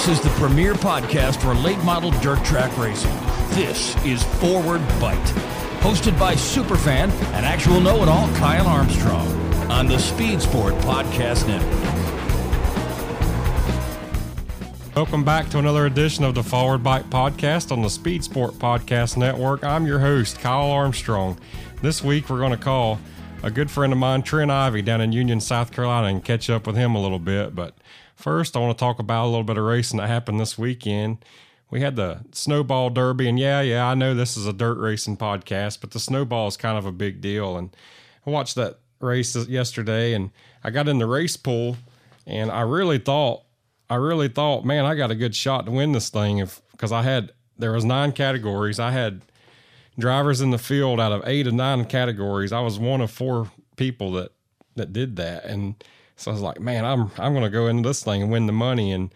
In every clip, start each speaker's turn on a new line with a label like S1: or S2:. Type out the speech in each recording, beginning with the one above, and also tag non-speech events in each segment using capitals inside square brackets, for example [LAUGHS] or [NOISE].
S1: This is the premier podcast for late model dirt track racing. This is Forward Bite, hosted by superfan and actual know it all Kyle Armstrong on the Speed Sport Podcast Network.
S2: Welcome back to another edition of the Forward Bite Podcast on the Speed Sport Podcast Network. I'm your host, Kyle Armstrong. This week we're going to call a good friend of mine, Trent Ivey, down in Union, South Carolina, and catch up with him a little bit. But first, I want to talk about a little bit of racing that happened this weekend. We had the Snowball Derby, and yeah, yeah, I know this is a dirt racing podcast, but the Snowball is kind of a big deal. And I watched that race yesterday, and I got in the race pool, and I really thought, I really thought, man, I got a good shot to win this thing if because I had there was nine categories. I had drivers in the field out of eight or nine categories. I was one of four people that that did that, and so I was like, man, I'm I'm gonna go into this thing and win the money. And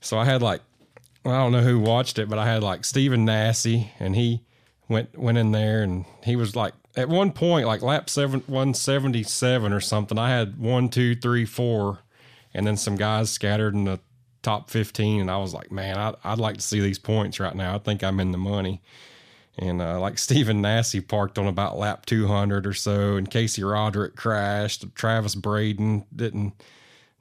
S2: so I had like, I don't know who watched it, but I had like Stephen Nasse, and he went went in there, and he was like at one point like lap seven one seventy seven or something. I had one, two, three, four, and then some guys scattered in the top 15 and i was like man I'd, I'd like to see these points right now i think i'm in the money and uh, like Stephen Nasse parked on about lap 200 or so, and Casey Roderick crashed. Travis Braden didn't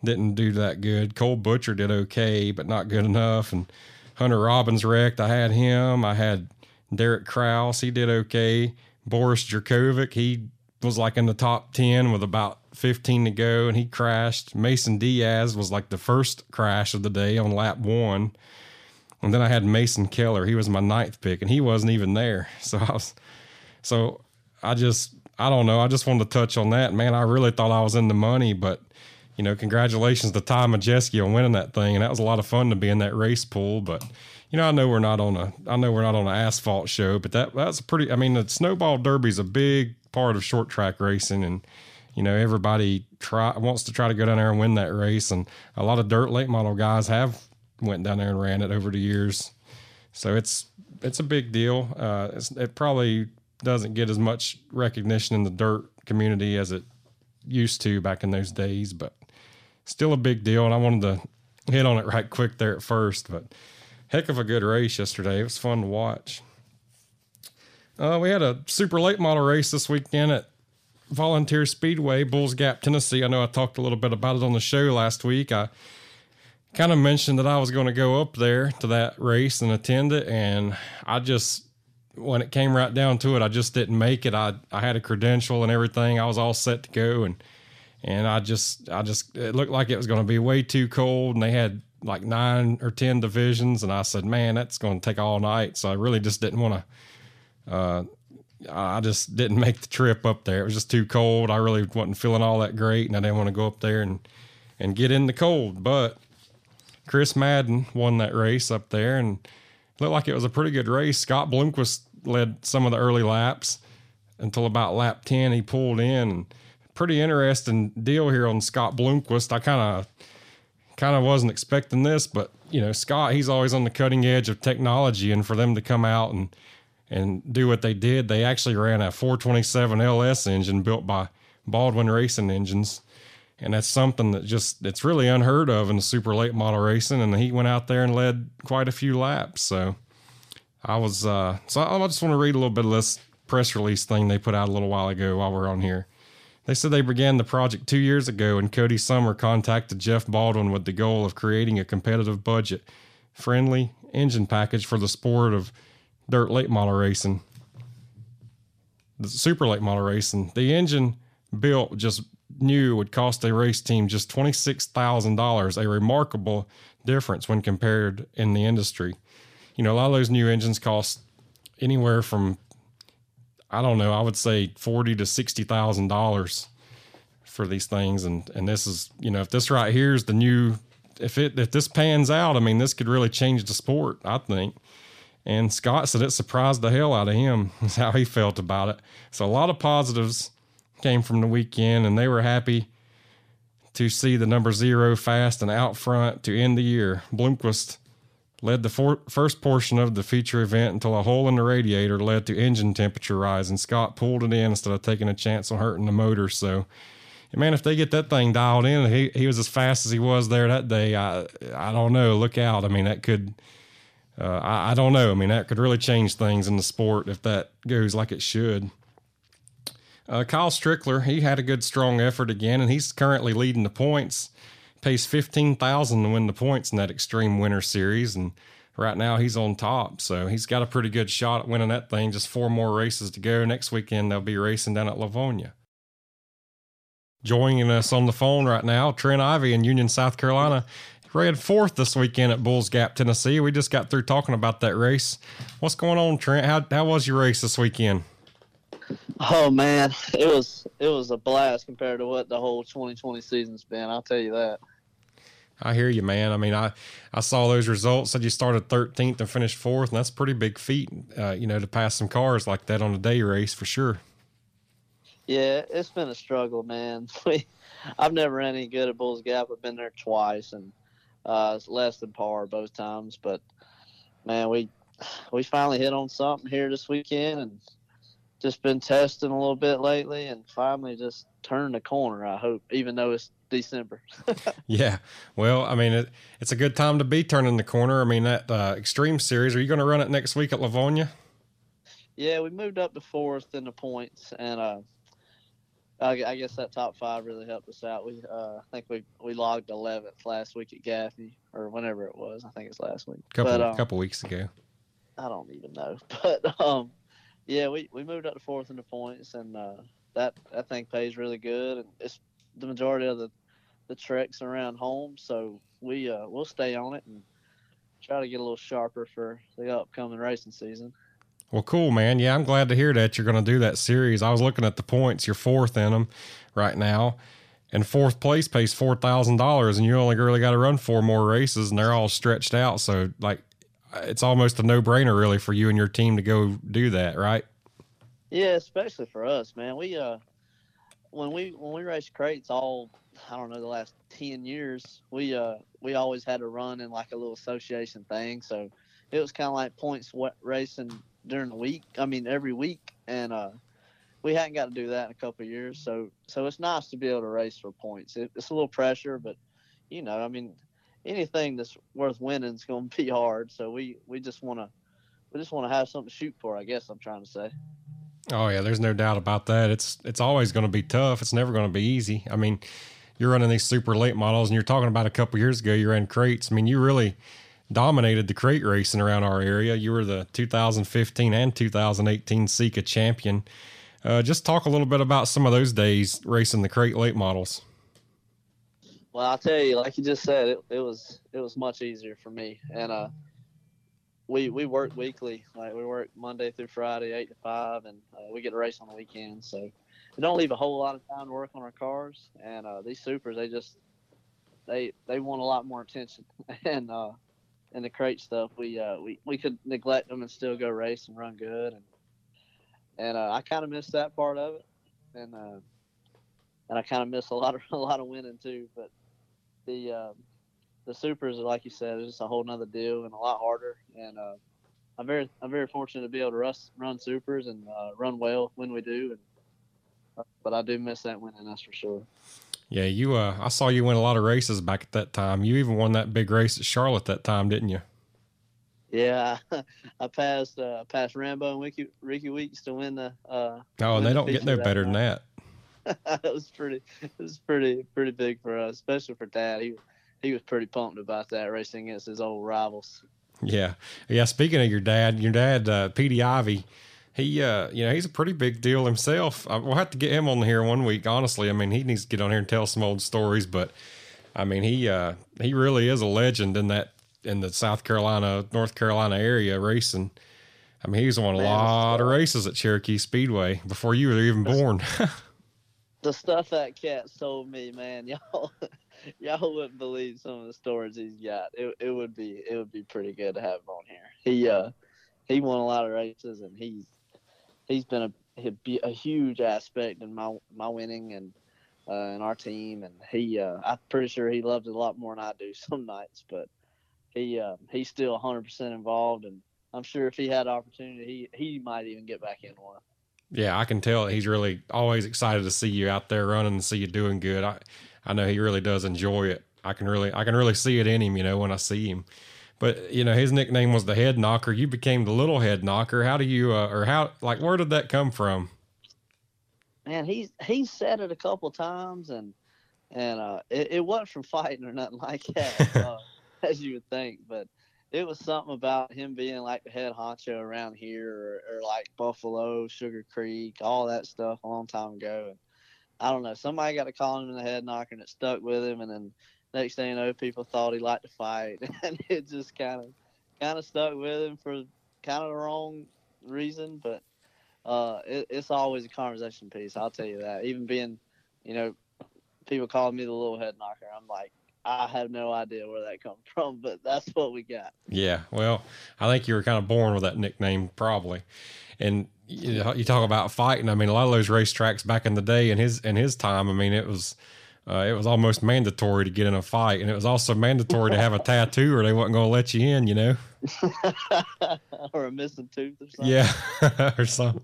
S2: didn't do that good. Cole Butcher did okay, but not good enough. And Hunter Robbins wrecked. I had him. I had Derek Kraus. He did okay. Boris Jurkovic, he was like in the top 10 with about 15 to go, and he crashed. Mason Diaz was like the first crash of the day on lap one. And then I had Mason Keller. He was my ninth pick, and he wasn't even there. [LAUGHS] So I was, so I just, I don't know. I just wanted to touch on that. Man, I really thought I was in the money, but you know, congratulations to Ty Majeski on winning that thing, and that was a lot of fun to be in that race pool. But you know, I know we're not on a, I know we're not on an asphalt show, but that that's pretty. I mean, the snowball derby is a big part of short track racing, and you know, everybody try wants to try to go down there and win that race, and a lot of dirt late model guys have went down there and ran it over the years. So it's it's a big deal. Uh, it probably doesn't get as much recognition in the dirt community as it used to back in those days, but still a big deal. And I wanted to hit on it right quick there at first, but heck of a good race yesterday. It was fun to watch. Uh, we had a super late model race this weekend at Volunteer Speedway, Bulls Gap, Tennessee. I know I talked a little bit about it on the show last week. I kind of mentioned that I was going to go up there to that race and attend it, and I just when it came right down to it, I just didn't make it. I I had a credential and everything. I was all set to go, and and I just I just it looked like it was going to be way too cold, and they had like nine or ten divisions, and I said, man, that's going to take all night. So I really just didn't want to. Uh, I just didn't make the trip up there. It was just too cold. I really wasn't feeling all that great, and I didn't want to go up there and and get in the cold. But Chris Madden won that race up there and looked like it was a pretty good race. Scott Bloomquist led some of the early laps until about lap 10. He pulled in. Pretty interesting deal here on Scott Bloomquist. I kind of kind of wasn't expecting this, but you know, Scott, he's always on the cutting edge of technology and for them to come out and and do what they did, they actually ran a 427 LS engine built by Baldwin Racing Engines and that's something that just it's really unheard of in super late model racing. And he went out there and led quite a few laps. So I was uh, so I just want to read a little bit of this press release thing they put out a little while ago while we're on here. They said they began the project two years ago, and Cody Summer contacted Jeff Baldwin with the goal of creating a competitive budget friendly engine package for the sport of dirt late model racing. The super late model racing. The engine built just knew would cost a race team just $26,000, a remarkable difference when compared in the industry. You know, a lot of those new engines cost anywhere from I don't know, I would say forty to sixty thousand dollars for these things, and and this is you know if this right here is the new if it if this pans out, I mean this could really change the sport. I think. And Scott said it surprised the hell out of him. [LAUGHS] Is how he felt about it. So a lot of positives came from the weekend, and they were happy to see the number zero fast and out front to end the year. Bloomquist led the for- first portion of the feature event until a hole in the radiator led to engine temperature rise, and Scott pulled it in instead of taking a chance on hurting the motor. So man, if they get that thing dialed in, he he was as fast as he was there that day. I I don't know. Look out. I mean, that could. Uh, I, I don't know. I mean, that could really change things in the sport if that goes like it should. Uh, Kyle Strickler, he had a good strong effort again, and he's currently leading the points. Pays fifteen thousand to win the points in that Extreme Winter Series, and right now he's on top. So he's got a pretty good shot at winning that thing. Just four more races to go. Next weekend they'll be racing down at Lavonia. Joining us on the phone right now, Trent Ivey in Union, South Carolina. Ran fourth this weekend at Bulls Gap, Tennessee. We just got through talking about that race. What's going on, Trent? How how was your race this weekend?
S3: Oh man, it was it was a blast compared to what the whole 2020 season's been. I'll tell you that.
S2: I hear you, man. I mean, I, I saw those results. Said you started 13th and finished fourth, and that's a pretty big feat, uh, you know, to pass some cars like that on a day race for sure.
S3: Yeah, it's been a struggle, man. [LAUGHS] We, I've never ran any good at Bulls Gap. I've been there twice, and uh, it's less than par both times. But man, we we finally hit on something here this weekend, and just been testing a little bit lately, and finally just turned the corner. I hope, even though it's December. [LAUGHS]
S2: yeah, well, I mean, it, it's a good time to be turning the corner. I mean, that uh, Extreme Series. Are you going to run it next week at Lavonia?
S3: Yeah, we moved up to fourth in the points, and uh, I, I, guess that top five really helped us out. We, uh, I think we we logged 11th last week at Gaffney, or whenever it was. I think it's last week.
S2: Couple but, um, couple weeks ago.
S3: I don't even know, [LAUGHS] but um, yeah, we, we moved up to fourth in the points, and uh, that that thing pays really good. And it's the majority of the the treks around home, so we uh, we'll stay on it and try to get a little sharper for the upcoming racing season.
S2: Well, cool, man. Yeah, I'm glad to hear that you're going to do that series. I was looking at the points. You're fourth in them right now, and fourth place pays four thousand dollars, and you only really got to run four more races, and they're all stretched out. So, like, it's almost a no brainer really for you and your team to go do that, right?
S3: Yeah, especially for us, man. We uh when we when we race crates all I don't know the last ten years, we uh we always had to run in like a little association thing, so it was kind of like points racing during the week. I mean every week, and uh we hadn't got to do that in a couple years, so so it's nice to be able to race for points. It, it's a little pressure, but you know, I mean, anything that's worth winning is going to be hard. So we we just want to we just want to have something to shoot for. I guess I'm trying to say.
S2: Oh yeah, there's no doubt about that. It's it's always going to be tough. It's never going to be easy. I mean, you're running these super late models, and you're talking about a couple years ago you ran crates. I mean, you really dominated the crate racing around our area. You were the 2015 and 2018 SECA champion. Uh, just talk a little bit about some of those days racing the crate late models.
S3: Well, I'll tell you, like you just said, it, it was it was much easier for me, and uh, we we work weekly. Like we work Monday through Friday, eight to five, and uh, we get to race on the weekend. So we don't leave a whole lot of time to work on our cars. And uh, these supers, they just they they want a lot more attention. [LAUGHS] and uh, and the crate stuff, we uh, we we could neglect them and still go race and run good. And and uh, I kind of missed that part of it. And uh, and I kind of miss a lot of [LAUGHS] a lot of winning too. But the um, the supers, like you said, is just a whole nother deal and a lot harder. And uh, I'm very I'm very fortunate to be able to run, run supers and uh, run well when we do. And, uh, but I do miss that winning, that's for sure.
S2: Yeah, you. Uh, I saw you win a lot of races back at that time. You even won that big race at Charlotte that time, didn't you?
S3: Yeah, [LAUGHS] I passed uh, passed Rambo and Ricky, Ricky Weeks to win the. Uh,
S2: oh, and they don't get no better than that. [LAUGHS]
S3: it was pretty. It was pretty pretty big for us, especially for Dad. He he was pretty pumped about that racing against his old rivals.
S2: Yeah, yeah. Speaking of your dad, your dad, uh, Petey Ivey, he, uh, you know, he's a pretty big deal himself. I, we'll have to get him on here one week. Honestly, I mean, he needs to get on here and tell some old stories. But I mean, he, uh, he really is a legend in that in the South Carolina, North Carolina area racing. I mean, he's won a Man, lot of races at Cherokee Speedway before you were even born. [LAUGHS]
S3: the stuff that cat told me, man, [LAUGHS] y'all, y'all wouldn't believe some of the stories he's got. It, it would be it would be pretty good to have him on here. He uh he won a lot of races and he's he's been a be a huge aspect in my my winning and uh, in our team and he uh, I'm pretty sure he loves it a lot more than I do [LAUGHS] some nights, but he uh, he's still 100% involved and I'm sure if he had opportunity he he might even get back in one.
S2: Yeah, I can tell he's really always excited to see you out there running and see you doing good. I, I know he really does enjoy it. I can really, I can really see it in him, you know, when I see him. But you know, his nickname was the Head Knocker. You became the Little Head Knocker. How do you, uh, or how, like, where did that come from?
S3: Man, he's he's said it a couple times, and and uh, it, it wasn't from fighting or nothing like that, [LAUGHS] uh, as you would think. But it was something about him being like the head honcho around here, or, or like Buffalo, Sugar Creek, all that stuff a long time ago. And I don't know, somebody got to call him in the head knocker, and it stuck with him. And then next thing you know, people thought he liked to fight, [LAUGHS] and it just kind of kind of stuck with him for kind of the wrong reason. But uh, it, it's always a conversation piece. I'll tell you that. Even being, you know, people calling me the little head knocker, I'm like, I have no idea where that comes [LAUGHS] from, but that's what we got.
S2: Yeah, well, I think you were kind of born with that nickname, probably. And you, you talk about fighting. I mean, a lot of those racetracks back in the day, in his in his time, I mean, it was uh, it was almost mandatory to get in a fight, and it was also mandatory to have a tattoo, or they wasn't going to let you in. You know, [LAUGHS]
S3: or a missing tooth, or something.
S2: Yeah, [LAUGHS] or something.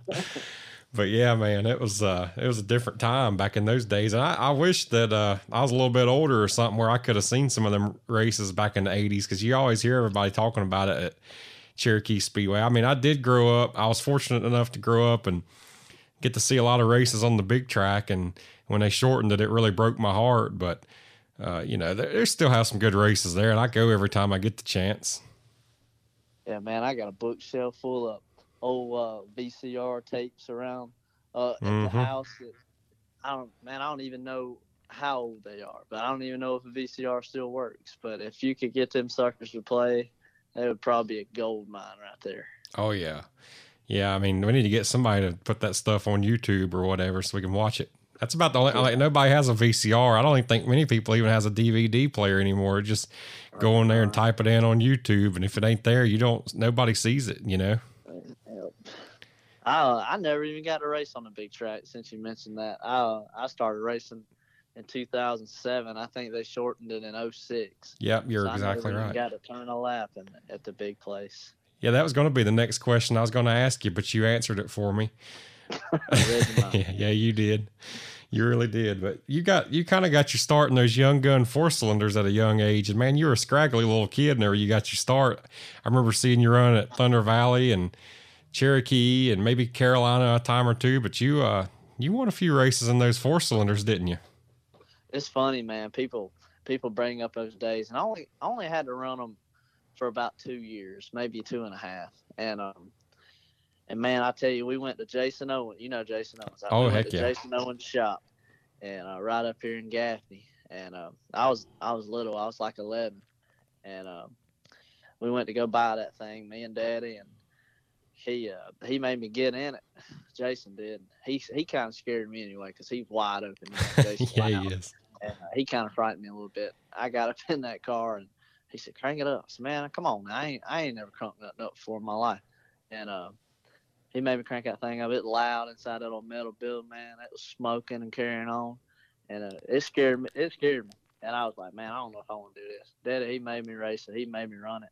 S2: But yeah, man, it was uh, it was a different time back in those days, and I, I wish that uh, I was a little bit older or something where I could have seen some of them races back in the '80s because you always hear everybody talking about it at Cherokee Speedway. I mean, I did grow up. I was fortunate enough to grow up and get to see a lot of races on the big track, and when they shortened it, it really broke my heart. But uh, you know, they still have some good races there, and I go every time I get the chance.
S3: Yeah, man, I got a bookshelf full of old uh, VCR tapes around uh, at mm-hmm. the house. That I don't, man, I don't even know how old they are, but I don't even know if a VCR still works. But if you could get them suckers to play, that would probably be a gold mine right there.
S2: Oh yeah, yeah. I mean, we need to get somebody to put that stuff on YouTube or whatever so we can watch it. That's about the only. Like nobody has a VCR. I don't even think many people even has a DVD player anymore. Just go in there and type it in on YouTube, and if it ain't there, you don't. Nobody sees it. You know.
S3: I I never even got to race on a big track since you mentioned that. I I started racing in 2007. I think they shortened it in 06.
S2: Yep, you're so exactly right.
S3: Got to turn a lap in, at the big place.
S2: Yeah, that was going to be the next question I was going to ask you, but you answered it for me. [LAUGHS] yeah, [LAUGHS] yeah, you did. You really did. But you got you kind of got your start in those young gun four cylinders at a young age. And man, you were a scraggly little kid And there you got your start. I remember seeing you run at Thunder Valley and Cherokee and maybe Carolina a time or two. But you uh you won a few races in those four cylinders, didn't you?
S3: It's funny, man. People people bring up those days, and I only I only had to run them for about two years, maybe two and a half. And um, and man, I tell you, we went to Jason Owen. You know Jason Owens. I
S2: oh heck yeah!
S3: Jason Owens shop, and uh, right up here in Gaffney. And uh, I was I was little. I was like 11, and uh, we went to go buy that thing. Me and Daddy, and he uh, he made me get in it. [SIGHS] Jason did. He he kind of scared me anyway because he's wide open. [LAUGHS]
S2: Yeah, he is.
S3: And uh, he kind of frightened me a little bit. I got up [LAUGHS] in that car and he said, "Crank it up." I said, "Man, come on, I ain't I ain't never cranked nothing up before in my life." And uh, he made me crank that thing up. It loud inside that old metal building, man. It was smoking and carrying on, and uh, it scared me. It scared me, and I was like, man, I don't know if I want to do this. Daddy, he made me race it. He made me run it,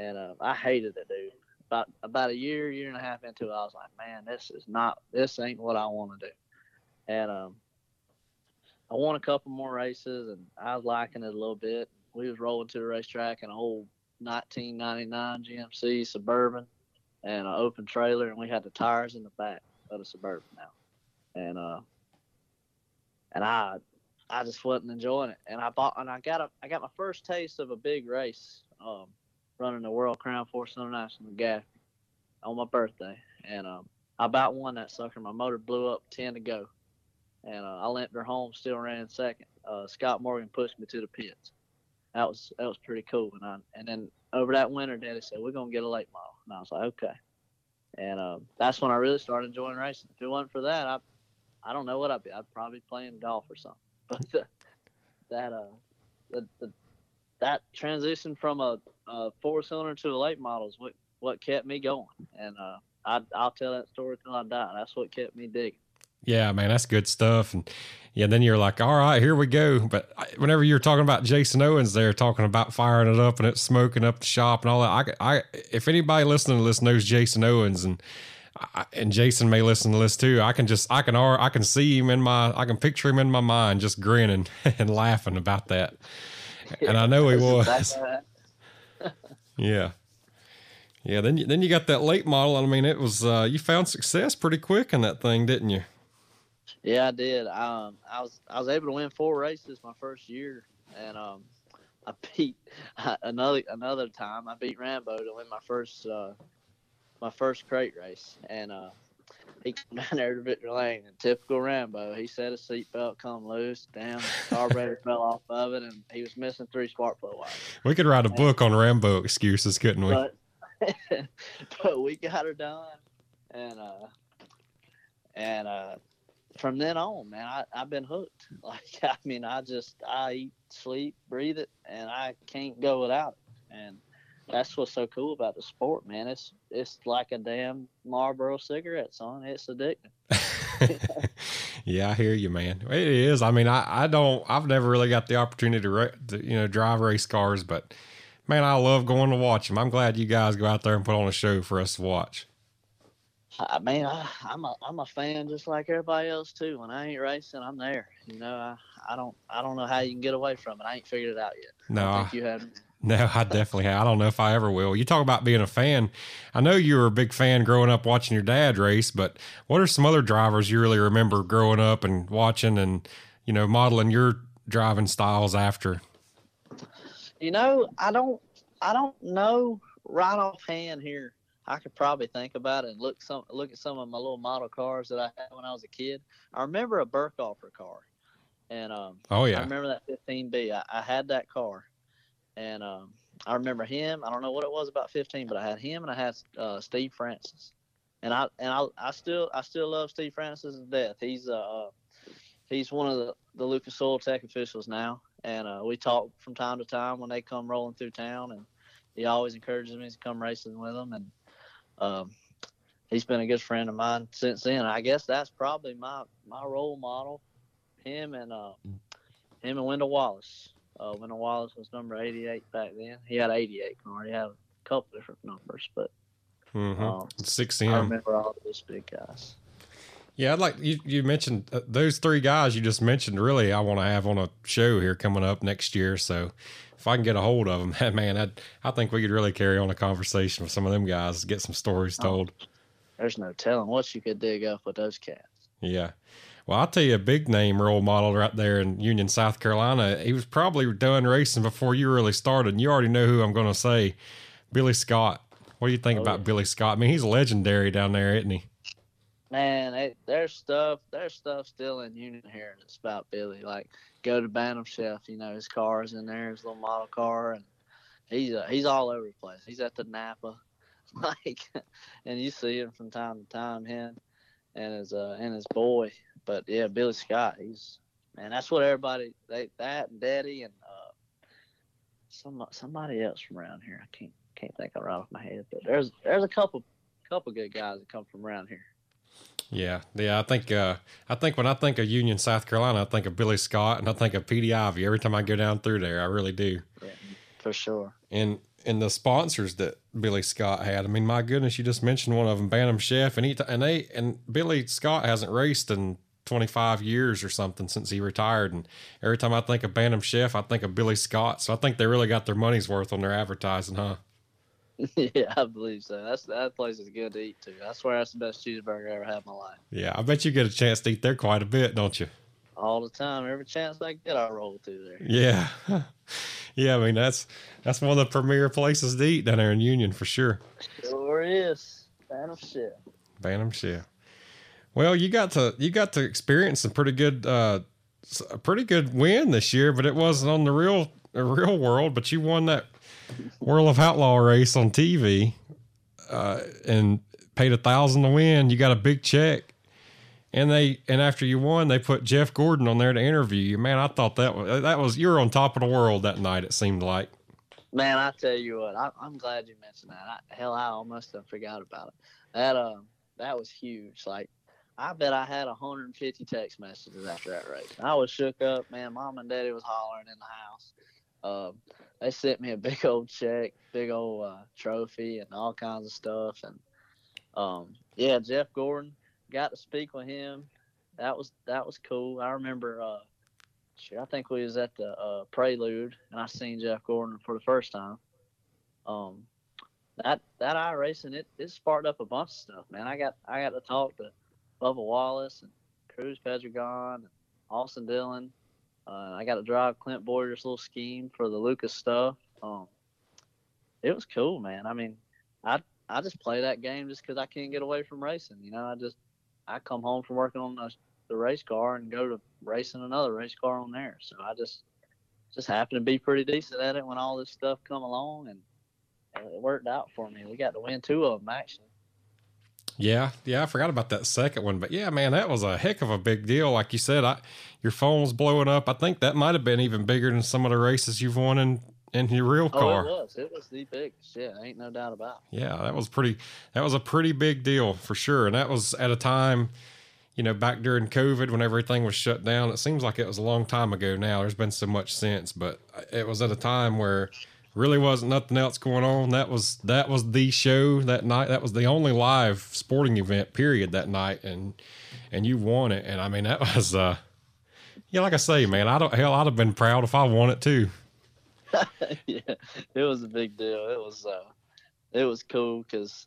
S3: and uh, I hated it, dude. About about a year, year and a half into it, I was like, man, this is not. This ain't what I want to do, and um. I won a couple more races, and I was liking it a little bit. We was rolling to the racetrack in an old 1999 GMC Suburban, and an open trailer, and we had the tires in the back of the suburban now, and uh, and I I just wasn't enjoying it, and I bought and I got a I got my first taste of a big race, um, running the World Crown Force International Gaffney on my birthday, and um, I about won that sucker. My motor blew up ten to go, and uh, I limped her home, still ran second. Uh, Scott Morgan pushed me to the pits. That was that was pretty cool, and I and then over that winter, Daddy said we're gonna get a late model, and I was like, okay. And um, that's when I really started enjoying racing. If it wasn't for that, I, I don't know what I'd be. I'd probably be playing golf or something. [LAUGHS] But uh, that uh, the, the, that transition from a, a four cylinder to a late model is what what kept me going. And uh, I, I'll tell that story till I die. That's what kept me digging.
S2: Yeah, man, that's good stuff. And yeah, then you're like, all right, here we go. But whenever you're talking about Jason Owens, there talking about firing it up and it's smoking up the shop and all that. I, I, if anybody listening to this knows Jason Owens, and I, and Jason may listen to this too. I can just I can I can see him in my I can picture him in my mind just grinning [LAUGHS] and laughing about that. [LAUGHS] And I know he was. [LAUGHS] yeah. Yeah, then you, then you got that late model. I mean, it was uh, you found success pretty quick in that thing, didn't you?
S3: Yeah, I did. Um, I was I was able to win four races my first year, and um, [LAUGHS] I beat another another time. I beat Rambo to win my first uh, my first crate race, and uh, he came [LAUGHS] down there to Victory Lane. And typical Rambo, he set his seatbelt come loose, damn, carburetor [LAUGHS] fell off of it, and he was missing three spark plug wires.
S2: We could write a book on Rambo excuses, couldn't we?
S3: But, [LAUGHS] but we got her done, and uh, and uh, from then on, man, I, I've been hooked. Like, I mean, I just, I eat, sleep, breathe it, and I can't go without it. And that's what's so cool about the sport, man. It's, it's like a damn Marlboro cigarette, son. It's addicting. [LAUGHS]
S2: yeah, I hear you, man. It is. I mean, I, I don't, I've never really got the opportunity to, to, you know, drive race cars, but man, I love going to watch them. I'm glad you guys go out there and put on a show for us to watch.
S3: I mean, I, am a I'm a fan just like everybody else too. When I ain't racing, I'm there. You know, I, I don't I don't know how you can get away from it. I ain't figured it out yet.
S2: No,
S3: I think you have.
S2: No, I definitely have. I don't know if I ever will. You talk about being a fan. I know you were a big fan growing up watching your dad race, but what are some other drivers you really remember growing up and watching and you know modeling your driving styles after?
S3: You know, I don't I don't know right offhand here I could probably think about it and look some look at some of my little model cars that I had when I was a kid. I remember a Birkhofer car, and um,
S2: oh yeah,
S3: I remember that 15B. I, I had that car, and um, I remember him. I don't know what it was about 15, but I had him and I had uh, Steve Francis, and I and I, I still I still love Steve Francis to death. He's uh, uh he's one of the the Lucas Oil Tech officials now, and uh, we talk from time to time when they come rolling through town, and he always encourages me to come racing with him and um, he's been a good friend of mine since then. I guess that's probably my my role model. Him and uh, him and Wendell Wallace. Uh, Wendell Wallace was number 88 back then. He had 88 car. He had a couple different numbers, but
S2: mm-hmm. um, six M.
S3: I remember all those big guys.
S2: Yeah, I'd like you. You mentioned uh, those three guys you just mentioned. Really, I want to have on a show here coming up next year. So, if I can get a hold of them, [LAUGHS] man, I'd, I think we could really carry on a conversation with some of them guys, get some stories oh, told. Oh,
S3: there's no telling what you could dig up with those cats.
S2: Yeah. Well, I'll tell you a big name role model right there in Union, South Carolina. He was probably done racing before you really started. And you already know who I'm going to say Billy Scott. What do you think oh, about yeah. Billy Scott? I mean, he's legendary down there, isn't he?
S3: Man, it, there's stuff, there's stuff still in Union here that's about Billy. Like, go to Bantam Chef. You know, his car's in there, his little model car, and he's uh, he's all over the place. He's at the Napa, [LAUGHS] like, and you see him from time to time, him and his uh and his boy. But yeah, Billy Scott, he's man. That's what everybody they that and Daddy and uh some somebody else from around here. I can't can't think of right off my head, but there's there's a couple couple good guys that come from around here.
S2: Yeah, yeah. I think uh, I think when I think of Union, South Carolina, I think of Billy Scott and I think of Petey Ivey every time I go down through there. I really do.
S3: Yeah, for sure.
S2: And and the sponsors that Billy Scott had. I mean, my goodness, you just mentioned one of them, Bantam Chef, and he and they and Billy Scott hasn't raced in 25 years or something since he retired. And every time I think of Bantam Chef, I think of Billy Scott. So I think they really got their money's worth on their advertising, huh? [LAUGHS]
S3: yeah, I believe so. That's that place is good to eat too. I swear that's the best cheeseburger I ever had in my life.
S2: Yeah, I bet you get a chance to eat there quite a bit, don't you?
S3: All the time, every chance I get, I roll through there.
S2: Yeah, [LAUGHS] yeah. I mean, that's that's one of the premier places to eat down there in Union for sure.
S3: Sure is. Bantam Chef.
S2: Bantam Chef. Well, you got to you got to experience some pretty good uh, a pretty good win this year, but it wasn't on the real the real world. But you won that World of Outlaw race on TV uh, and paid a thousand to win. You got a big check. And they and after you won, they put Jeff Gordon on there to interview you. Man, I thought that was that was you were on top of the world that night. It seemed like.
S3: Man, I tell you what, I, am glad you mentioned that. I, hell, I almost forgot about it. That um, uh, that was huge. Like, I bet I had 150 text messages after that race. I was shook up, man. Mom and Daddy was hollering in the house. Um, they sent me a [LAUGHS] big old check, big old uh, trophy, and all kinds of stuff. And um, yeah, Jeff Gordon got to speak with him. That was that was cool. I remember. Uh, I think we was at the uh, Prelude, and I seen Jeff Gordon for the first time. Um, that that racing it it sparked up a bunch of stuff, man. I got I got to talk to Bubba Wallace and Cruz Pedregon and Austin Dillon. Uh, I got to drive Clint Bowyer's little scheme for the Lucas stuff. Um, it was cool, man. I mean, I I just play that game just because I can't get away from racing. You know, I just I come home from working on the, the race car and go to racing another race car on there. So I just just happened to be pretty decent at it when all this stuff come along, and it worked out for me. We got to win two of them actually.
S2: Yeah, yeah, I forgot about that second one, but yeah, man, that was a heck of a big deal. Like you said, I your phone was blowing up. I think that might have been even bigger than some of the races you've won in in your real car.
S3: Oh, it was. It was the biggest. Yeah, ain't no doubt about.
S2: It. Yeah, that was pretty. That was a pretty big deal for sure, and that was at a time, you know, back during COVID when everything was shut down. It seems like it was a long time ago now. There's been so much since, but it was at a time where really wasn't nothing else going on. That was that was the show that night. That was the only live sporting event period that night, and and you won it. And I mean, that [LAUGHS] was uh, yeah, like I say, man, I don't hell, I'd have been proud if I won it too. [LAUGHS]
S3: yeah, it was a big deal. It was uh, it was cool because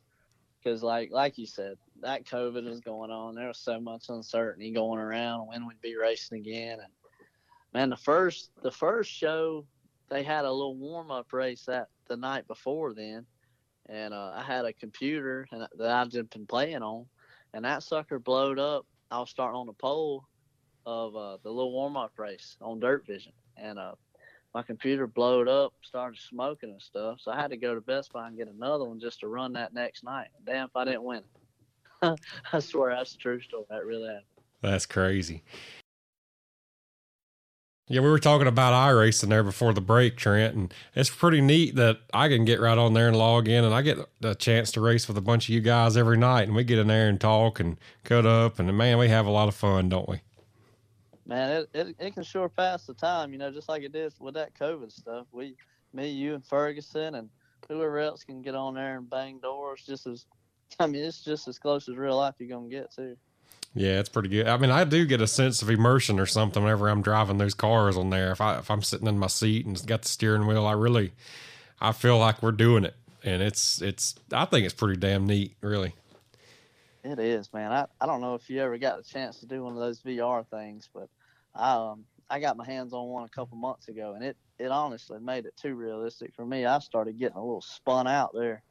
S3: because like like you said, that COVID was going on. There was so much uncertainty going around when we'd be racing again. And man, the first the first show they had a little warm up race that the night before then, and uh, I had a computer and, that I've just been playing on, and that sucker blowed up. I was starting on the pole of uh, the little warm up race on Dirt Vision, and uh, my computer blowed up, started smoking and stuff. So I had to go to Best Buy and get another one just to run that next night. Damn, if I didn't win. [LAUGHS] I swear that's a true story. That really happened.
S2: That's crazy. Yeah, we were talking about iRacing there before the break, Trent, and it's pretty neat that I can get right on there and log in, and I get a chance to race with a bunch of you guys every night, and we get in there and talk and cut up, and man, we have a lot of fun, don't we?
S3: Man, it, it, it can sure pass the time, you know, just like it did with that COVID stuff. We, me, you, and Ferguson, and whoever else can get on there and bang doors, just as, [LAUGHS] I mean, it's just as close as real life you're gonna get too.
S2: Yeah, it's pretty good. I mean, I do get a sense of immersion or something whenever I'm driving those cars on there. If I if I'm sitting in my seat and got the steering wheel, I really I feel like we're doing it. And it's it's I think it's pretty damn neat, really.
S3: It is, man. I, I don't know if you ever got a chance to do one of those VR things, but I um I got my hands on one a couple months ago and it it honestly made it too realistic for me. I started getting a little spun out there.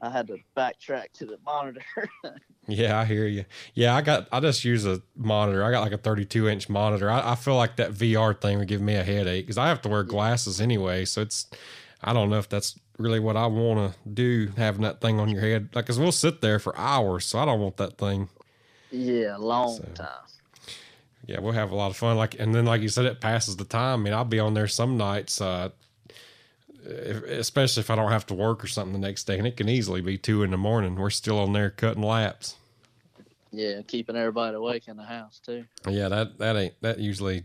S3: I had to backtrack to the monitor. [LAUGHS]
S2: yeah, I hear you. Yeah, I got. I just use a monitor. I got like a 32 inch monitor. I, I feel like that VR thing would give me a headache because I have to wear glasses anyway. So it's. I don't know if that's really what I want to do, having that thing on your head. Like, cause we'll sit there for hours, so I don't want that thing.
S3: Yeah, long so, time.
S2: Yeah, we'll have a lot of fun. Like, and then like you said, it passes the time. I mean, I'll be on there some nights. Uh, if, especially if I don't have to work or something the next day, and it can easily be two in the morning. We're still on there cutting laps.
S3: Yeah, keeping everybody awake in the house too.
S2: Yeah, that that ain't that usually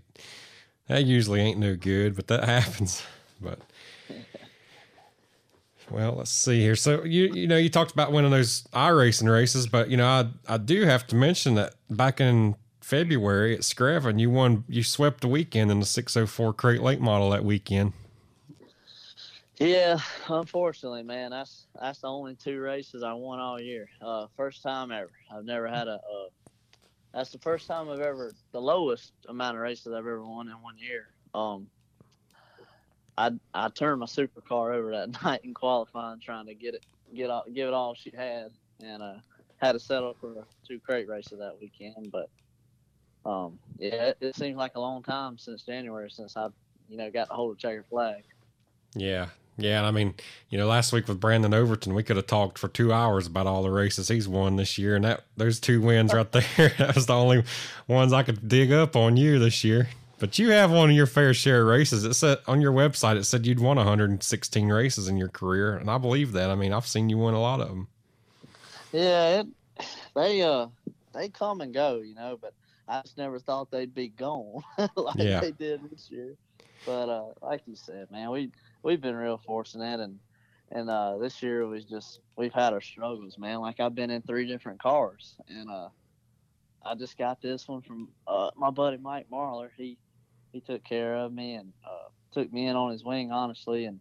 S2: that usually ain't no good, but that [LAUGHS] happens. But well, let's see here. So you you know you talked about winning those iRacing races, but you know I I do have to mention that back in February at Screven, you won you swept the weekend in the 604 crate late model that weekend.
S3: Yeah, unfortunately, man, that's that's the only two races I won all year. Uh, first time ever. I've never had a. Uh, that's the first time I've ever the lowest amount of races I've ever won in one year. Um, I I turned my supercar over that [LAUGHS] night in qualifying, trying to get it get all, give it all she had, and uh, had to settle for two crate races that weekend. But um, yeah, it, it seems like a long time since January since I you know got the hold of checker flag.
S2: Yeah, yeah, I mean, you know, last week with Brandon Overton, we could have talked for two hours about all the races he's won this year, and that those two wins right [LAUGHS] there, that was the only ones I could dig up on you this year. But you have won your fair share of races. It said on your website, it said you'd won 116 races in your career, and I believe that. I mean, I've seen you win a lot of them.
S3: Yeah, it, they uh they come and go, you know, but I just never thought they'd be gone [LAUGHS] like yeah. they did this year. But uh, like you said, man, we we've been real fortunate, and and uh, this year was just we've had our struggles, man. Like I've been in three different cars, and uh, I just got this one from uh, my buddy Mike Marlar. He he took care of me and uh, took me in on his wing, honestly, and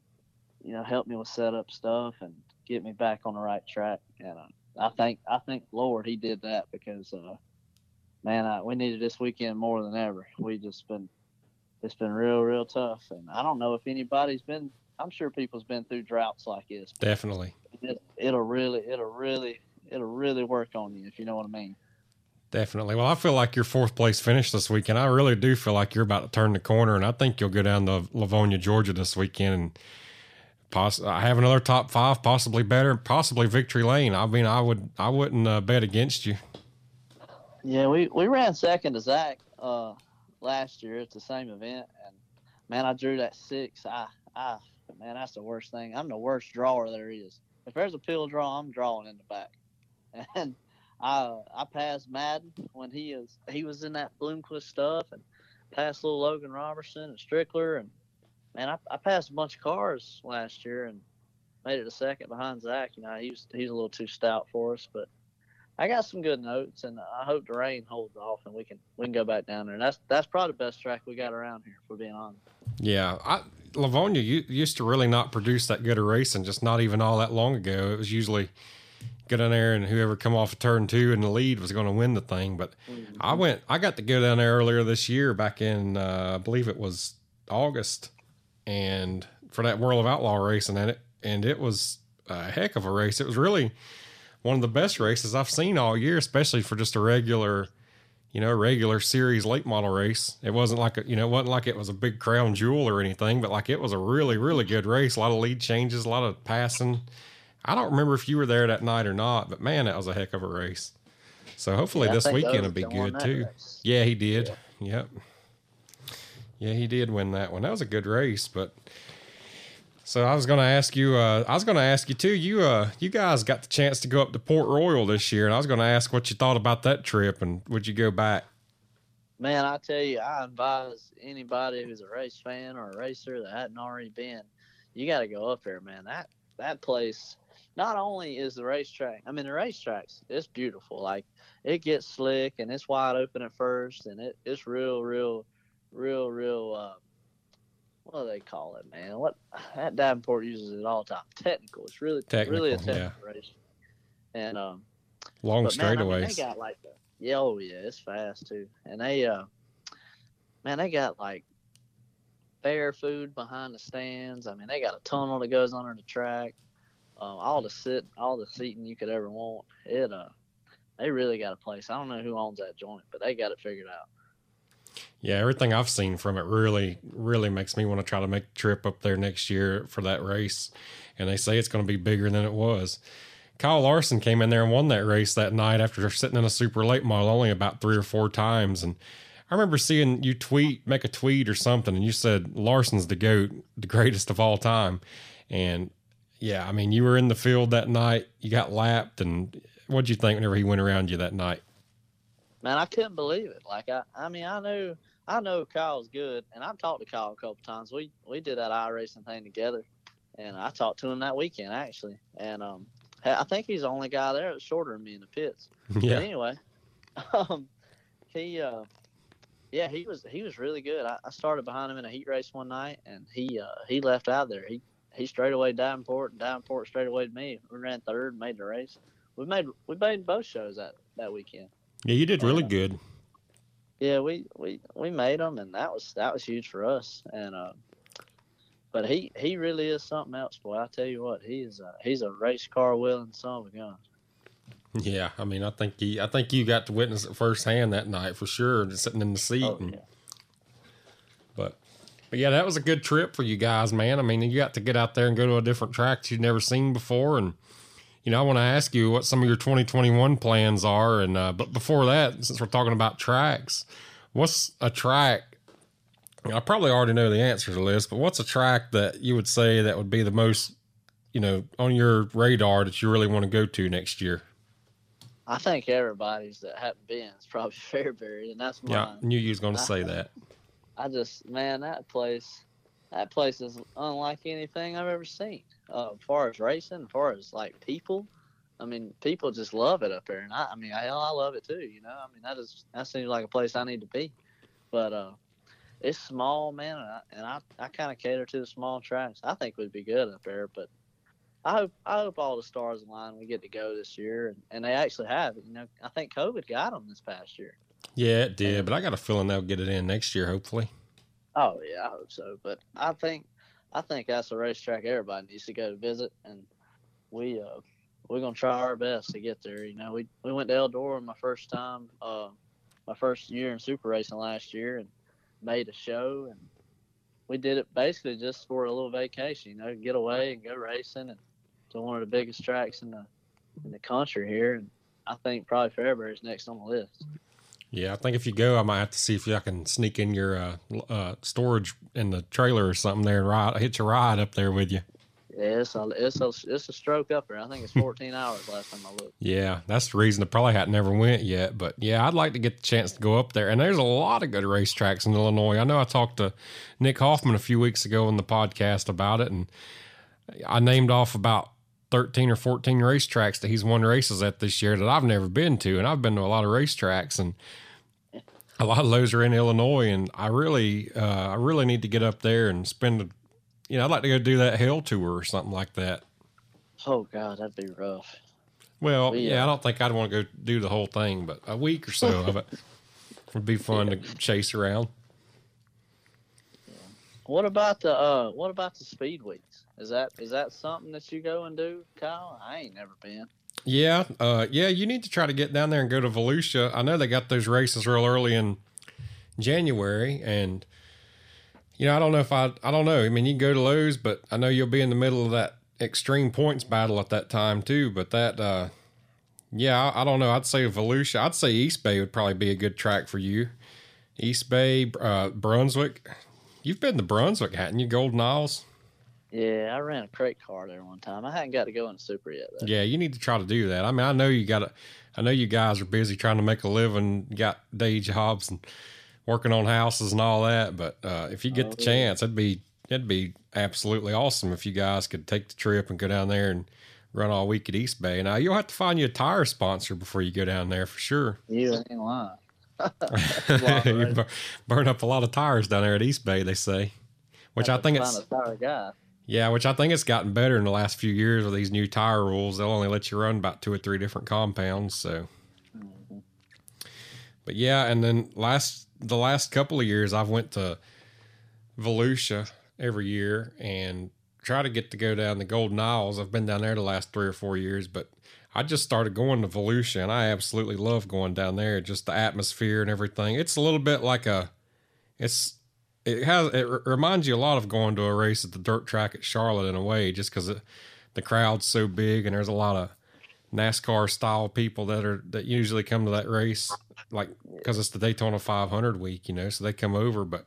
S3: you know helped me with setup stuff and get me back on the right track. And uh, I think I think Lord he did that because uh, man, I, we needed this weekend more than ever. We just been it's been real real tough, and I don't know if anybody's been. I'm sure people's been through droughts like this.
S2: Definitely.
S3: It, it'll really it'll really it'll really work on you if you know what I mean.
S2: Definitely. Well, I feel like your fourth place finish this weekend. I really do feel like you're about to turn the corner, and I think you'll go down to Lavonia, Georgia this weekend and poss- I have another top five, possibly better, possibly victory lane. I mean, I would, I wouldn't uh, bet against you.
S3: Yeah, we, we ran second to Zach uh, last year at the same event, and man, I drew that six. I, I, man, that's the worst thing. I'm the worst drawer there is. If there's a pill draw, I'm drawing in the back, [LAUGHS] and I I passed Madden when he is he was in that Bloomquist stuff, and passed little Logan Robertson and Strickler, and man, I, I passed a bunch of cars last year and made it a second behind Zach. You know, he's he's a little too stout for us, but I got some good notes, and I hope the rain holds off and we can we can go back down there. And that's that's probably the best track we got around here, for being honest.
S2: Yeah, I, Lavonia used to really not produce that good a racing, just not even all that long ago. It was usually get in there and whoever come off of turn two in the lead was going to win the thing. But mm-hmm. I went, I got to go down there earlier this year, back in uh, I believe it was August, and for that World of Outlaw racing, and it and it was a heck of a race. It was really one of the best races I've seen all year, especially for just a regular, you know, regular series late model race. It wasn't like a, you know, it wasn't like it was a big crown jewel or anything, but like it was a really, really good race. A lot of lead changes, a lot of passing. I don't remember if you were there that night or not, but man, that was a heck of a race. So hopefully yeah, this weekend will be good too. Race. Yeah, he did. Yeah. Yep. Yeah, he did win that one. That was a good race, but so I was going to ask you. Uh, I was going to ask you too. You, uh, you guys got the chance to go up to Port Royal this year, and I was going to ask what you thought about that trip, and would you go back?
S3: Man, I tell you, I advise anybody who's a race fan or a racer that hadn't already been, you got to go up there, man. That that place not only is the racetrack, I mean, the racetracks, it's beautiful. Like, it gets slick and it's wide open at first, and it, it's real, real, real, real, uh, what do they call it, man? What that Davenport uses it all the time. Technical. It's really, technical, really a technical yeah. race. And, um,
S2: long straightaways. I mean,
S3: they got like the, yeah, oh yeah, it's fast too. And they, uh, man, they got like fair food behind the stands. I mean, they got a tunnel that goes under the track uh, all the sit, all the seating you could ever want. It uh, they really got a place. I don't know who owns that joint, but they got it figured out.
S2: Yeah, everything I've seen from it really, really makes me want to try to make a trip up there next year for that race. And they say it's going to be bigger than it was. Kyle Larson came in there and won that race that night after sitting in a super late model only about three or four times. And I remember seeing you tweet, make a tweet or something, and you said Larson's the GOAT, the greatest of all time. And yeah, I mean, you were in the field that night. You got lapped, and what'd you think whenever he went around you that night?
S3: Man, I couldn't believe it. Like I, I mean, I knew, I know Kyle's good, and I've talked to Kyle a couple times. We we did that iRacing thing together, and I talked to him that weekend actually, and um, I think he's the only guy there that's shorter than me in the pits. [LAUGHS] Yeah. But anyway, [LAUGHS] um, he, uh, yeah, he was he was really good. I, I started behind him in a heat race one night, and he uh, he left out there. He he straight away Davenport, and Davenport straight away to me. We ran third, made the race. We made we made both shows that that weekend.
S2: Yeah, you did really good.
S3: Yeah, we, we we made them, and that was that was huge for us. And uh, but he he really is something else, boy. I tell you what, he is a, he's a race car willing son of a gun.
S2: Yeah, I mean, I think he, I think you got to witness it firsthand that night for sure, just sitting in the seat. Oh, and, yeah. But but yeah, that was a good trip for you guys, man. I mean, you got to get out there and go to a different track you'd never seen before. And, you know, I want to ask you what some of your 2021 plans are. And, uh, but before that, since we're talking about tracks, what's a track? I probably already know the answer to this, but what's a track that you would say that would be the most, you know, on your radar that you really want to go to next year?
S3: I think everybody's that haven't been is probably [LAUGHS] Fairbury, and that's mine.
S2: Yeah, I knew you was going to say that. [LAUGHS]
S3: I just man, that place, that place is unlike anything I've ever seen. Uh, as far as racing, as far as like people, I mean, people just love it up there, and I, I mean, I, I love it too. You know, I mean, that is that seems like a place I need to be. But uh, it's small, man, and I, and I, I kind of cater to the small tracks. I think we'd be good up there, but I hope I hope all the stars align. We get to go this year, and, and they actually have. You know, I think COVID got them this past year.
S2: Yeah, it did, but I got a feeling they'll get it in next year, hopefully.
S3: Oh yeah, I hope so. But I think I think that's a racetrack everybody needs to go to visit, and we uh we're gonna try our best to get there. You know, we we went to Eldora my first time, uh, my first year in super racing last year, and made a show, and we did it basically just for a little vacation. You know, get away and go racing, and to one of the biggest tracks in the in the country here, and I think probably Fairbury's next on the list.
S2: Yeah, I think if you go, I might have to see if I can sneak in your uh, uh, storage in the trailer or something there and ride, hitch a ride up there with you.
S3: Yeah, it's a it's a it's a stroke up there. I think it's [LAUGHS] 14 hours last time I looked.
S2: Yeah, that's the reason I probably hadn't never went yet. But yeah, I'd like to get the chance to go up there. And there's a lot of good racetracks in Illinois. I know I talked to Nick Hoffman a few weeks ago on the podcast about it, and I named off about 13 or 14 racetracks that he's won races at this year that I've never been to. And I've been to a lot of racetracks and a lot of those are in Illinois. And I really, uh, I really need to get up there and spend, a, you know, I'd like to go do that hell tour or something like that.
S3: Oh God, that'd be rough.
S2: Well, yeah, yeah I don't think I'd want to go do the whole thing, but a week or so of it [LAUGHS] would be fun yeah. to chase around.
S3: What about the uh, what about the speed weeks? Is that is that something that you go and do, Kyle? I ain't never been.
S2: Yeah, uh, yeah. You need to try to get down there and go to Volusia. I know they got those races real early in January, and you know I don't know if I I don't know. I mean, you can go to Lowe's, but I know you'll be in the middle of that extreme points battle at that time too. But that, uh, yeah, I, I don't know. I'd say Volusia. I'd say East Bay would probably be a good track for you. East Bay, uh, Brunswick. You've been to Brunswick, hadn't you? Golden Isles.
S3: Yeah, I ran a crate car there one time. I hadn't got to go in a super yet. Though.
S2: Yeah, you need to try to do that. I mean, I know you got to. I know you guys are busy trying to make a living, got day jobs and working on houses and all that. But uh, if you get oh, the chance, it'd be it'd be absolutely awesome if you guys could take the trip and go down there and run all week at East Bay. Now you'll have to find you a tire sponsor before you go down there for sure.
S3: You ain't lying. [LAUGHS]
S2: you burn up a lot of tires down there at East Bay, they say. Which I think it's yeah, which I think it's gotten better in the last few years with these new tire rules. They'll only let you run about two or three different compounds. So, but yeah, and then last the last couple of years, I've went to Volusia every year and try to get to go down the Golden Isles. I've been down there the last three or four years, but I just started going to Volusia, and I absolutely love going down there. Just the atmosphere and everything. It's a little bit like a, it's it has it reminds you a lot of going to a race at the dirt track at Charlotte in a way, just because the crowd's so big and there's a lot of NASCAR style people that are that usually come to that race, like because it's the Daytona 500 week, you know, so they come over. But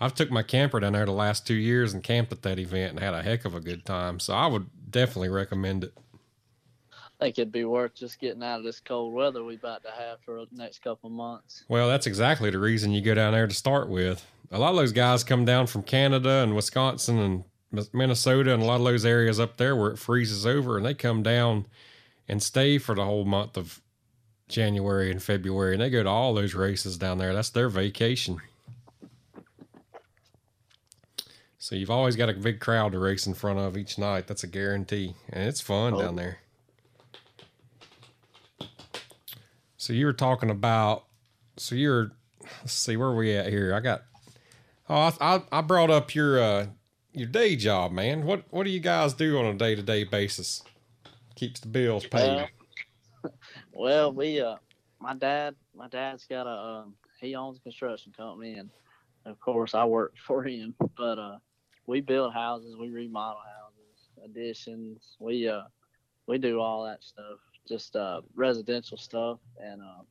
S2: I've took my camper down there the last two years and camped at that event and had a heck of a good time. So I would definitely recommend it.
S3: I think it'd be worth just getting out of this cold weather we about to have for the next couple months.
S2: Well, that's exactly the reason you go down there to start with a lot of those guys come down from Canada and Wisconsin and Minnesota and a lot of those areas up there where it freezes over and they come down and stay for the whole month of January and February and they go to all those races down there. That's their vacation. So you've always got a big crowd to race in front of each night. That's a guarantee. And it's fun oh. down there. So you were talking about so you're let's see where we at here. I got Oh, I, I brought up your uh, your day job, man. What what do you guys do on a day to day basis? Keeps the bills paid.
S3: Well, [LAUGHS] well, we uh, my dad, my dad's got a um, he owns a construction company, and of course I work [LAUGHS] for him. But uh, we build houses, we remodel houses, additions. We uh, we do all that stuff, just uh, residential stuff, and uh,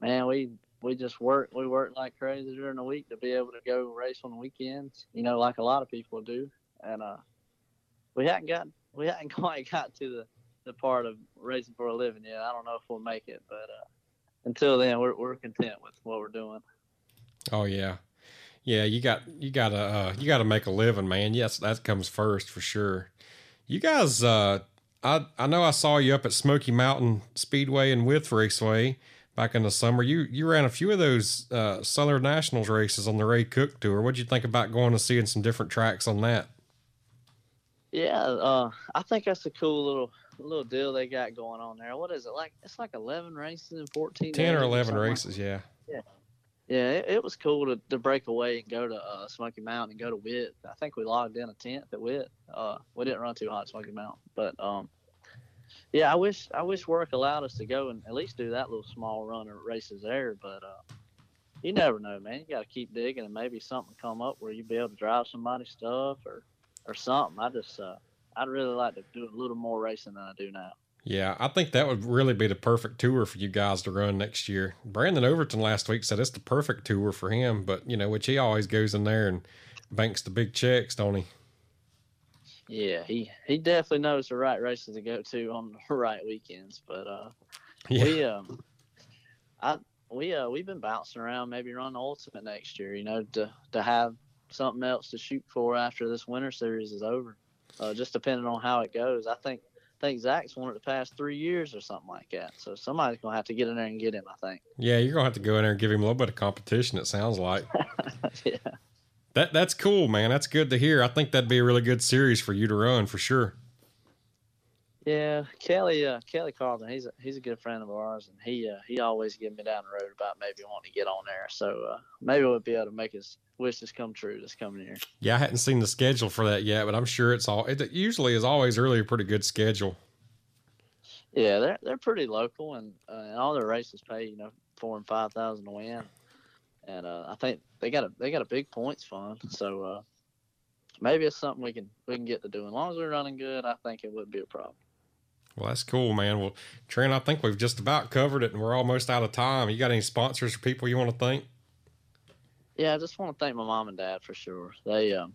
S3: man, we we just work we work like crazy during the week to be able to go race on the weekends you know like a lot of people do. And uh we hadn't got we hadn't [LAUGHS] quite got to the the part of racing for a living yet. I don't know if we'll make it but uh until then we're, we're content with what we're doing.
S2: Oh yeah. Yeah, you got you got to uh, you got to make a living, man. Yes, that comes first for sure. You guys, uh, I I know I saw you up at Smoky Mountain Speedway and Wythe Raceway back in the summer. You you ran a few of those uh, Southern Nationals races on the Ray Cook Tour. What'd you think about going and seeing some different tracks on that?
S3: Yeah, uh, I think that's a cool little little deal they got going on there. What is it like? It's like eleven races and fourteen.
S2: Ten or eleven races, yeah.
S3: Yeah, yeah. It, it, was cool to, to break away and go to uh, Smoky Mountain and go to Wythe. I think we logged in a tenth at Wythe. Uh, we didn't run too hot Smoky Mountain, but um, yeah, I wish I wish work allowed us to go and at least do that little small run of races there. But uh, you never know, man. You got to keep digging and maybe something come up where you be able to drive somebody's stuff or or something. I just uh, I'd really like to do a little more racing than I do now.
S2: Yeah, I think that would really be the perfect tour for you guys to run next year. Brandon Overton last week said it's the perfect tour for him, but you know, which he always goes in there and banks the big checks, don't he?
S3: Yeah, he he definitely knows the right races to go to on the [LAUGHS] right weekends. But uh, yeah. we um, I we uh we've been bouncing around, maybe run ultimate next year. You know, to to have something else to shoot for after this winter series is over. Uh, just depending on how it goes. I think I think Zach's won it the past three years or something like that. So somebody's gonna have to get in there and get him. I think.
S2: Yeah, you're gonna have to go in there and give him a little bit of competition. It sounds like. [LAUGHS]
S3: yeah.
S2: That that's cool, man. That's good to hear. I think that'd be a really good series for you to run for sure.
S3: Yeah, Kelly, uh, Kelly Carlton, he's a, he's a good friend of ours, and he uh, he always give me down the road about maybe wanting to get on there. So uh, maybe we'll be able to make his wishes come true this coming year.
S2: Yeah, I hadn't seen the schedule for that yet, but I'm sure it's all. It usually is always really a pretty good schedule.
S3: Yeah, they're they're pretty local, and uh, and all their races pay you know four and five thousand to win, and uh, I think they got a they got a big points fund, so uh, maybe it's something we can we can get to do. As long as we're running good, I think it wouldn't be a problem.
S2: Well, that's cool, man. Well, Trent, I think we've just about covered it, and we're almost out of time. You got any sponsors or people you want to thank?
S3: Yeah, I just want to thank my mom and dad for sure. They um,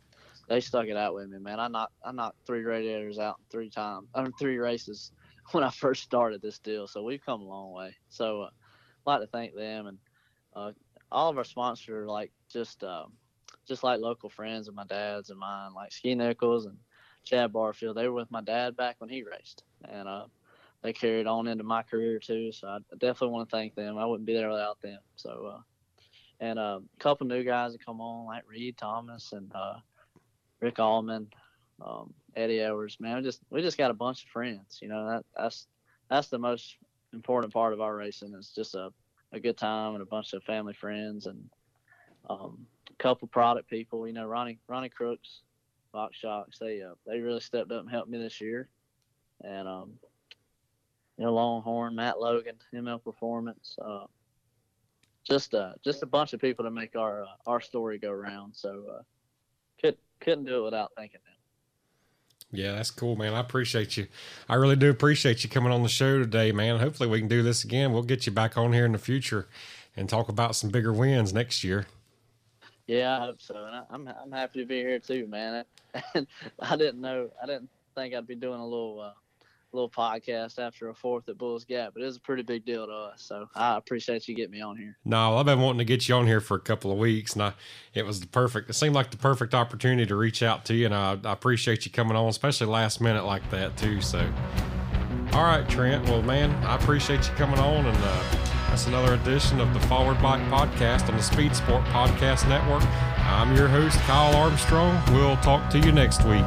S3: they stuck it out with me, man. I knocked I knocked three radiators out three times, I mean, three races [LAUGHS] when I first started this deal. So we've come a long way. So uh, I'd like to thank them and uh, all of our sponsors are like just um, just like local friends of my dad's and mine, like Ski Nichols and Chad Barfield. They were with my dad back when he raced, and uh, they carried on into my career too. So I definitely want to thank them. I wouldn't be there without them. So, uh, and uh, a couple new guys that come on like Reed Thomas and uh, Rick Allman, um, Eddie Edwards. Man, we just we just got a bunch of friends. You know that that's that's the most important part of our racing. It's just a a good time and a bunch of family friends and um, a couple product people. You know, Ronnie Ronnie Crooks Box Shocks. They uh, they really stepped up and helped me this year, and um, you know Longhorn, Matt Logan, ML Performance, uh, just uh, just a bunch of people to make our uh, our story go around. So uh, could couldn't do it without thanking them.
S2: Yeah, that's cool, man. I appreciate you. I really do appreciate you coming on the show today, man. Hopefully, we can do this again. We'll get you back on here in the future and talk about some bigger wins next year.
S3: Yeah, I hope so, and I, am I'm, I'm happy to be here too, man. [LAUGHS] And I didn't know, I didn't think I'd be doing a little uh, little podcast after a fourth at Bulls Gap, but it was a pretty big deal to us. So I appreciate you getting me on here.
S2: No, I've been wanting to get you on here for a couple of weeks, and I, it was the perfect. It seemed like the perfect opportunity to reach out to you, and I, I appreciate you coming on, especially last minute like that too. So, all right, Trent. Well, man, I appreciate you coming on, and. Uh, that's another edition of the Forward Bite Podcast on the Speed Sport Podcast Network. I'm your host, Kyle Armstrong. We'll talk to you next week.